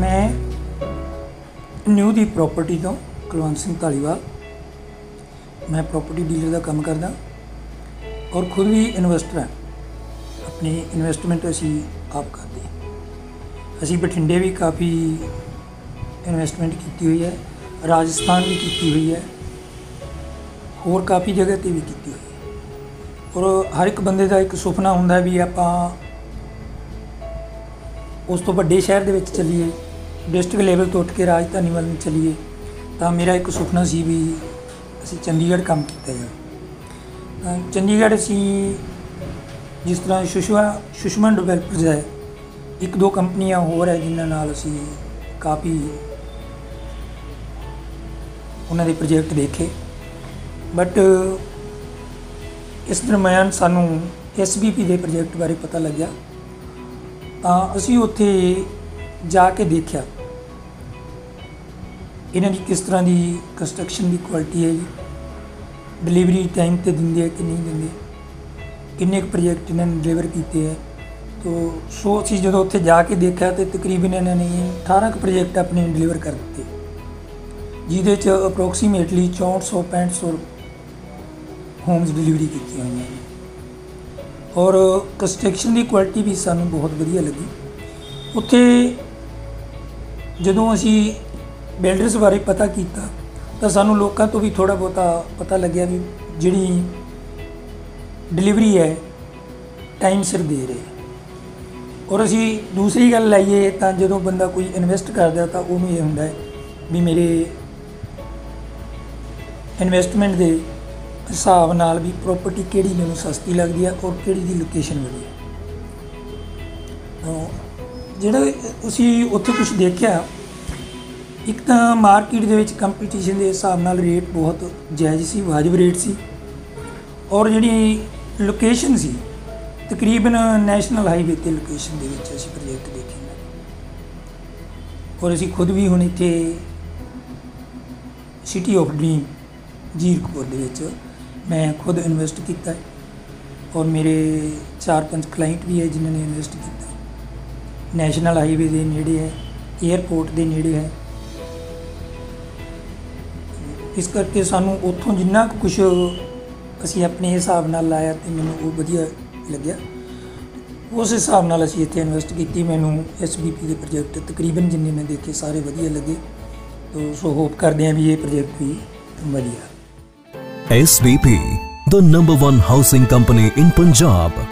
ਮੈਂ ਨਿਊ ਦੀ ਪ੍ਰਾਪਰਟੀ ਤੋਂ ਕੁਲਵੰਤ ਸਿੰਘ ਧਾਲੀਵਾਲ। ਮੈਂ ਪ੍ਰਾਪਰਟੀ ਡੀਲਰ ਦਾ ਕੰਮ ਕਰਦਾ ਔਰ ਖੁਦ ਵੀ ਇਨਵੈਸਟਰ ਹਾਂ। ਆਪਣੀ ਇਨਵੈਸਟਮੈਂਟ ਅਸੀਂ ਆਪ ਕਰਦੇ ਹਾਂ। ਅਸੀਂ ਬਠਿੰਡੇ ਵੀ ਕਾਫੀ ਇਨਵੈਸਟਮੈਂਟ ਕੀਤੀ ਹੋਈ ਹੈ, ਰਾਜਸਥਾਨ ਵੀ ਕੀਤੀ ਹੋਈ ਹੈ, ਹੋਰ ਕਾਫੀ ਜਗ੍ਹਾ ਤੇ ਵੀ ਕੀਤੀ ਹੋਈ ਹੈ। ਔਰ ਹਰ ਇੱਕ ਬੰਦੇ ਦਾ ਇੱਕ ਸੁਪਨਾ ਹੁੰਦਾ ਵੀ ਆਪਾਂ ਉਸ ਤੋਂ ਵੱਡੇ ਸ਼ਹਿਰ ਦੇ ਵਿੱਚ ਚੱਲੀਏ, ਡਿਸਟ੍ਰਿਕਟ ਲੈਵਲ ਤੋਂ ਉੱਠ ਕੇ ਰਾਜਧਾਨੀ ਵੱਲ ਨੂੰ ਚੱਲੀਏ, ਤਾਂ ਮੇਰਾ ਇੱਕ ਸੁਪਨਾ ਸੀ ਵੀ ਅਸੀਂ ਚੰਡੀਗੜ੍ਹ ਕੰਮ ਕੀਤਾ ਜਾਵੇ। ਤਾਂ ਚੰਡੀਗੜ੍ਹ ਅਸੀਂ ਜਿਸ ਤਰ੍ਹਾਂ ਸੁਸ਼ਮਾ ਸੁਸ਼ਮਨ ਡਿਵੈਲਪਰਸ ਹੈ, ਇੱਕ ਦੋ ਕੰਪਨੀਆਂ ਹੋਰ ਹੈ ਜਿਨ੍ਹਾਂ ਨਾਲ ਅਸੀਂ ਕਾਫੀ ਉਹਨਾਂ ਦੇ ਪ੍ਰੋਜੈਕਟ ਦੇਖੇ। ਬਟ ਇਸ ਦਰਮਿਆਨ ਸਾਨੂੰ ਐਸਬੀਪੀ ਦੇ ਪ੍ਰੋਜੈਕਟ ਬਾਰੇ ਪਤਾ ਲੱਗਿਆ। ਤਾਂ ਅਸੀਂ ਉੱਥੇ ਜਾ ਕੇ ਦੇਖਿਆ। ਇਹਨਾਂ ਦੀ ਕਿਸ ਤਰ੍ਹਾਂ ਦੀ ਕੰਸਟਰਕਸ਼ਨ ਦੀ ਕੁਆਲਿਟੀ ਹੈ ਜੀ? ਡਿਲੀਵਰੀ ਟਾਈਮ ਤੇ ਦਿੰਦੇ ਆ ਕਿ ਨਹੀਂ ਦਿੰਦੇ? ਕਿੰਨੇ ਕੁ ਪ੍ਰੋਜੈਕਟ ਇਹਨਾਂ ਨੇ ਡਿਲੀਵਰ ਕੀਤੇ ਹੈ ਤੋ ਸੋ ਅਸੀਂ ਜਦੋਂ ਉੱਥੇ ਜਾ ਕੇ ਦੇਖਿਆ ਤੇ ਤਕਰੀਬਨ ਇਹਨਾਂ ਨੇ 18 ਕੁ ਪ੍ਰੋਜੈਕਟ ਆਪਣੇ ਡਿਲੀਵਰ ਕਰ ਦਿੱਤੇ। ਜਿਹਦੇ ਚ ਅਪਰੋਕਸੀਮੇਟਲੀ 6400 6500 ਹੋਮਸ ਡਿਲੀਵਰੀ ਕੀਤੀਆਂ ਹੋਈਆਂ ਨੇ। ਔਰ ਕੰਸਟਰਕਸ਼ਨ ਦੀ ਕੁਆਲਿਟੀ ਵੀ ਸਾਨੂੰ ਬਹੁਤ ਵਧੀਆ ਲੱਗੀ। ਉੱਥੇ ਜਦੋਂ ਅਸੀਂ ਬਿਲਡਰਸ ਬਾਰੇ ਪਤਾ ਕੀਤਾ, ਤਾਂ ਸਾਨੂੰ ਲੋਕਾਂ ਤੋਂ ਵੀ ਥੋੜਾ ਬਹੁਤਾ ਪਤਾ ਲੱਗਿਆ ਵੀ ਜਿਹੜੀ ਡਿਲੀਵਰੀ ਹੈ ਟਾਈਮ ਸਿਰ ਦੇ ਰਹੇ। ਔਰ ਅਸੀਂ ਦੂਸਰੀ ਗੱਲ ਲਾਈਏ, ਤਾਂ ਜਦੋਂ ਬੰਦਾ ਕੋਈ ਇਨਵੈਸਟ ਕਰਦਾ, ਤਾਂ ਉਹਨੂੰ ਇਹ ਹੁੰਦਾ ਹੈ ਵੀ ਮੇਰੇ ਇਨਵੈਸਟਮੈਂਟ ਦੇ ਹਿਸਾਬ ਨਾਲ ਵੀ ਪ੍ਰਾਪਰਟੀ ਕਿਹੜੀ ਮੈਨੂੰ ਸਸਤੀ ਲੱਗਦੀ ਹੈ ਔਰ ਕਿਹੜੀ ਦੀ ਲੋਕੇਸ਼ਨ ਵਧੀਆ। ਤਾਂ ਜਿਹੜਾ ਅਸੀਂ ਉੱਥੇ ਕੁਝ ਦੇਖਿਆ, ਇੱਕ ਤਾਂ ਮਾਰਕੀਟ ਦੇ ਵਿੱਚ ਕੰਪੀਟੀਸ਼ਨ ਦੇ ਹਿਸਾਬ ਨਾਲ ਰੇਟ ਬਹੁਤ ਜਾਇਜ਼ ਸੀ, ਵਾਜਬ ਰੇਟ ਸੀ ਔਰ ਜਿਹੜੀ ਲੋਕੇਸ਼ਨ ਸੀ, ਤਕਰੀਬਨ ਨੈਸ਼ਨਲ ਹਾਈਵੇ ਤੇ ਲੋਕੇਸ਼ਨ ਦੇ ਵਿੱਚ ਅਸੀਂ ਪ੍ਰੋਜੈਕਟ ਦੇਖੇ ਨੇ। ਔਰ ਅਸੀਂ ਖੁਦ ਵੀ ਹੁਣ ਇੱਥੇ ਸਿਟੀ ਆਫ ਡ੍ਰੀਮ ਜੀਰਕਪੁਰ ਦੇ ਵਿੱਚ ਮੈਂ ਖੁਦ ਇਨਵੈਸਟ ਕੀਤਾ ਹੈ ਔਰ ਮੇਰੇ 4-5 ਕਲਾਇੰਟ ਵੀ ਹੈ ਜਿਨ੍ਹਾਂ ਨੇ ਇਨਵੈਸਟ ਕੀਤਾ। ਨੈਸ਼ਨਲ ਹਾਈਵੇ ਦੇ ਨੇੜੇ ਹੈ 에ਅਰਪੋਰਟ ਦੇ ਨੇੜੇ ਹੈ। ਇਸ ਕਰਕੇ ਸਾਨੂੰ ਉੱਥੋਂ ਜਿੰਨਾ ਕੁ ਕੁਝ ਅਸੀਂ ਆਪਣੇ ਹਿਸਾਬ ਨਾਲ ਲਾਇਆ ਤੇ ਮੈਨੂੰ ਉਹ ਵਧੀਆ ਲੱਗਿਆ। ਉਸ ਹਿਸਾਬ ਨਾਲ ਅਸੀਂ ਇੱਥੇ ਇਨਵੈਸਟ ਕੀਤੀ। ਮੈਨੂੰ ਐਸਬੀਪੀ ਦੇ ਪ੍ਰੋਜੈਕਟ ਤਕਰੀਬਨ ਜਿੰਨੇ ਮੈਂ ਦੇਖੇ ਸਾਰੇ ਵਧੀਆ ਲੱਗੇ। ਤੋ ਸੋ ਹੋਪ ਕਰਦੇ ਹਾਂ ਵੀ ਇਹ ਪ੍ਰੋਜੈਕਟ ਵੀ ਵਧੀਆ। SVP, the number one housing company in Punjab.